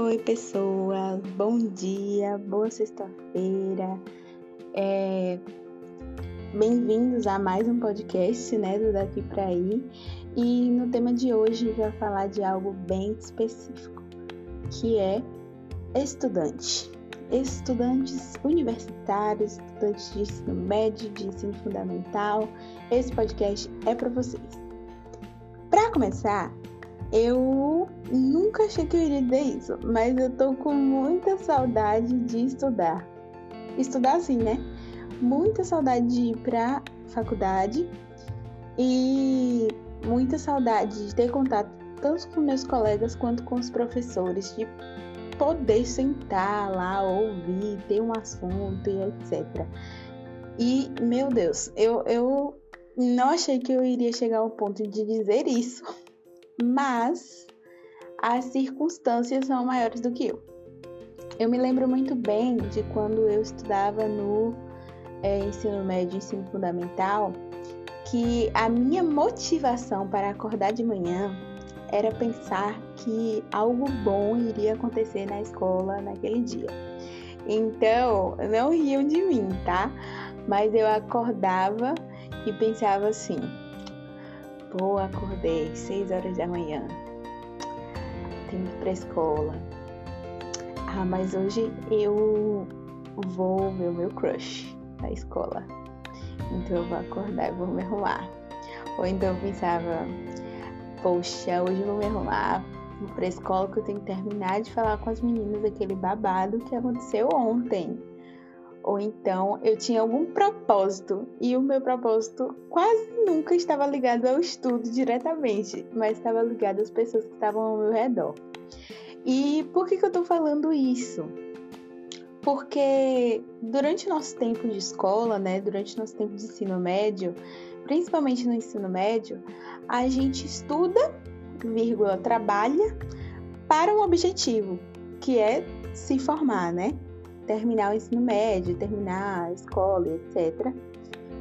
oi pessoas, bom dia, boa sexta-feira. É... Bem-vindos a mais um podcast, né, do Daqui para Aí. E no tema de hoje vai falar de algo bem específico, que é estudante. Estudantes universitários, estudantes de ensino médio, de ensino fundamental. Esse podcast é para vocês. Para começar, eu nunca achei que eu iria dizer isso, mas eu tô com muita saudade de estudar. Estudar assim, né? Muita saudade de ir pra faculdade e muita saudade de ter contato tanto com meus colegas quanto com os professores, de poder sentar lá, ouvir, ter um assunto e etc. E, meu Deus, eu, eu não achei que eu iria chegar ao ponto de dizer isso, mas as circunstâncias são maiores do que eu. Eu me lembro muito bem de quando eu estudava no é, ensino médio, ensino fundamental, que a minha motivação para acordar de manhã era pensar que algo bom iria acontecer na escola naquele dia. Então, não riam de mim, tá? Mas eu acordava e pensava assim: Pô, acordei 6 horas da manhã. Tenho que ir pra escola. Ah, mas hoje eu vou ver o meu crush na escola. Então eu vou acordar e vou me arrumar. Ou então eu pensava, poxa, hoje eu vou me arrumar pra escola que eu tenho que terminar de falar com as meninas aquele babado que aconteceu ontem ou então eu tinha algum propósito e o meu propósito quase nunca estava ligado ao estudo diretamente, mas estava ligado às pessoas que estavam ao meu redor. E por que, que eu estou falando isso? Porque durante o nosso tempo de escola, né, durante o nosso tempo de ensino médio, principalmente no ensino médio, a gente estuda, vírgula, trabalha para um objetivo, que é se formar, né? Terminar o ensino médio, terminar a escola, etc.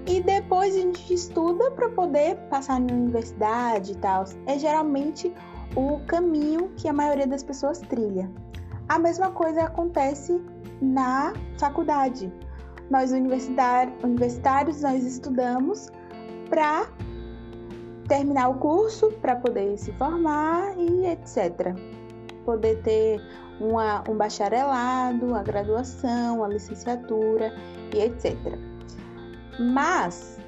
E depois a gente estuda para poder passar na universidade e tal. É geralmente o caminho que a maioria das pessoas trilha. A mesma coisa acontece na faculdade. Nós universitários nós estudamos para terminar o curso, para poder se formar e etc. Poder ter uma, um bacharelado, a graduação, a licenciatura e etc. Mas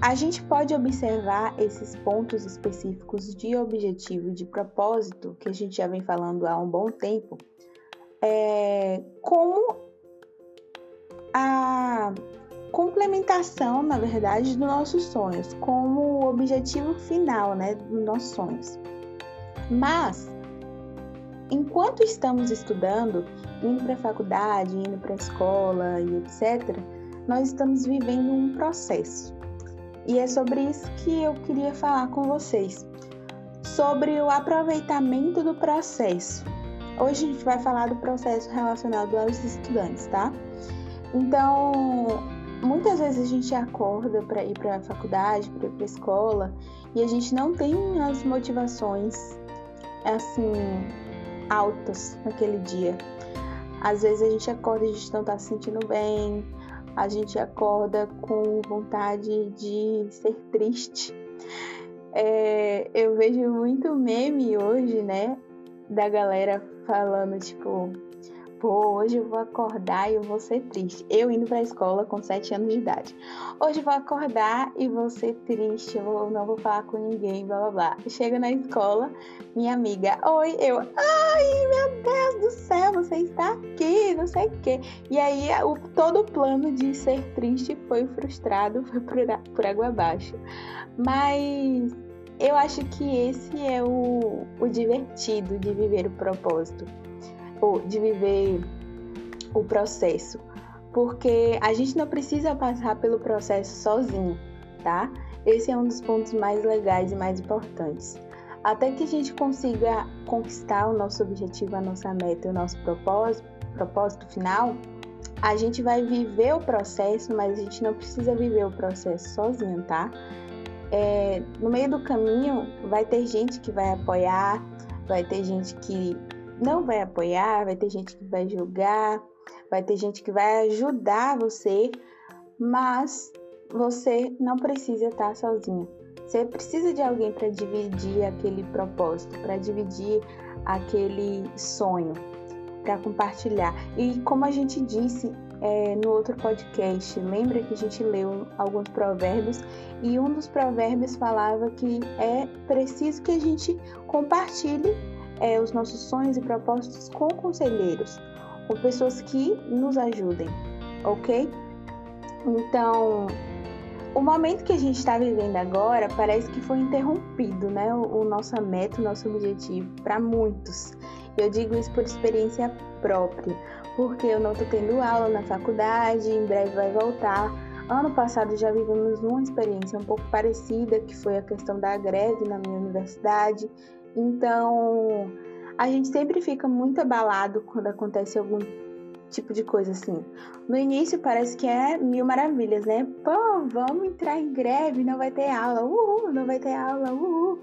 a gente pode observar esses pontos específicos de objetivo e de propósito, que a gente já vem falando há um bom tempo, é, como a complementação, na verdade, dos nossos sonhos, como o objetivo final né, dos nossos sonhos. Mas enquanto estamos estudando, indo para a faculdade, indo para a escola e etc., nós estamos vivendo um processo. E é sobre isso que eu queria falar com vocês, sobre o aproveitamento do processo. Hoje a gente vai falar do processo relacionado aos estudantes, tá? Então, muitas vezes a gente acorda para ir para a faculdade, para ir para a escola, e a gente não tem as motivações assim altas naquele dia. Às vezes a gente acorda e a gente não tá se sentindo bem, a gente acorda com vontade de ser triste. É, eu vejo muito meme hoje, né? Da galera falando, tipo, pô, hoje eu vou acordar e eu vou ser triste. Eu indo pra escola com 7 anos de idade. Hoje eu vou acordar e vou ser triste, eu não vou falar com ninguém, blá blá blá. Chego na escola, minha amiga, oi, eu, ai meu Deus do céu, você está aqui, não sei o quê. E aí o, todo o plano de ser triste foi frustrado, foi por, por água abaixo. Mas eu acho que esse é o, o divertido de viver o propósito de viver o processo, porque a gente não precisa passar pelo processo sozinho, tá? Esse é um dos pontos mais legais e mais importantes. Até que a gente consiga conquistar o nosso objetivo, a nossa meta, o nosso propósito, propósito final, a gente vai viver o processo, mas a gente não precisa viver o processo sozinho, tá? É, no meio do caminho vai ter gente que vai apoiar, vai ter gente que não vai apoiar, vai ter gente que vai julgar, vai ter gente que vai ajudar você, mas você não precisa estar sozinha. Você precisa de alguém para dividir aquele propósito, para dividir aquele sonho, para compartilhar. E como a gente disse é, no outro podcast, lembra que a gente leu alguns provérbios e um dos provérbios falava que é preciso que a gente compartilhe é, os nossos sonhos e propósitos com conselheiros, com pessoas que nos ajudem, ok? Então, o momento que a gente está vivendo agora parece que foi interrompido, né? O, o nosso meta, o nosso objetivo para muitos. Eu digo isso por experiência própria, porque eu não estou tendo aula na faculdade, em breve vai voltar. Ano passado já vivemos uma experiência um pouco parecida, que foi a questão da greve na minha universidade. Então, a gente sempre fica muito abalado quando acontece algum tipo de coisa assim. No início parece que é mil maravilhas, né? Pô, vamos entrar em greve, não vai ter aula, uhul, não vai ter aula, uhul.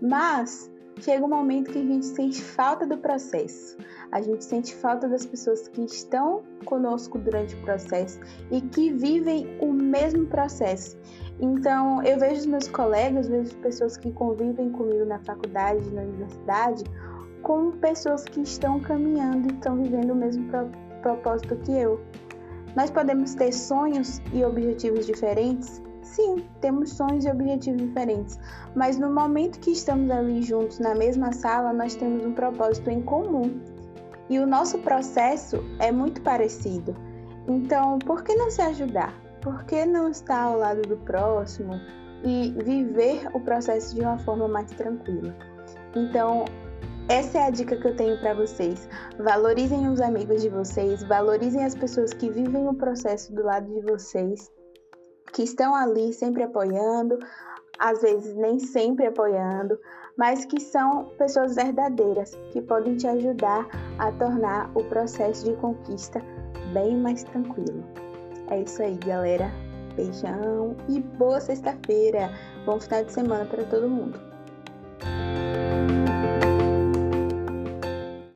Mas chega um momento que a gente sente falta do processo. A gente sente falta das pessoas que estão conosco durante o processo e que vivem o mesmo processo. Então, eu vejo os meus colegas, vejo pessoas que convivem comigo na faculdade, na universidade, como pessoas que estão caminhando e estão vivendo o mesmo propósito que eu. Nós podemos ter sonhos e objetivos diferentes? Sim, temos sonhos e objetivos diferentes, mas no momento que estamos ali juntos na mesma sala, nós temos um propósito em comum. E o nosso processo é muito parecido. Então, por que não se ajudar? Por que não estar ao lado do próximo e viver o processo de uma forma mais tranquila? Então, essa é a dica que eu tenho para vocês. Valorizem os amigos de vocês, valorizem as pessoas que vivem o processo do lado de vocês, que estão ali sempre apoiando, às vezes nem sempre apoiando, mas que são pessoas verdadeiras, que podem te ajudar a tornar o processo de conquista bem mais tranquilo. É isso aí, galera. Beijão e boa sexta-feira. Bom final de semana para todo mundo.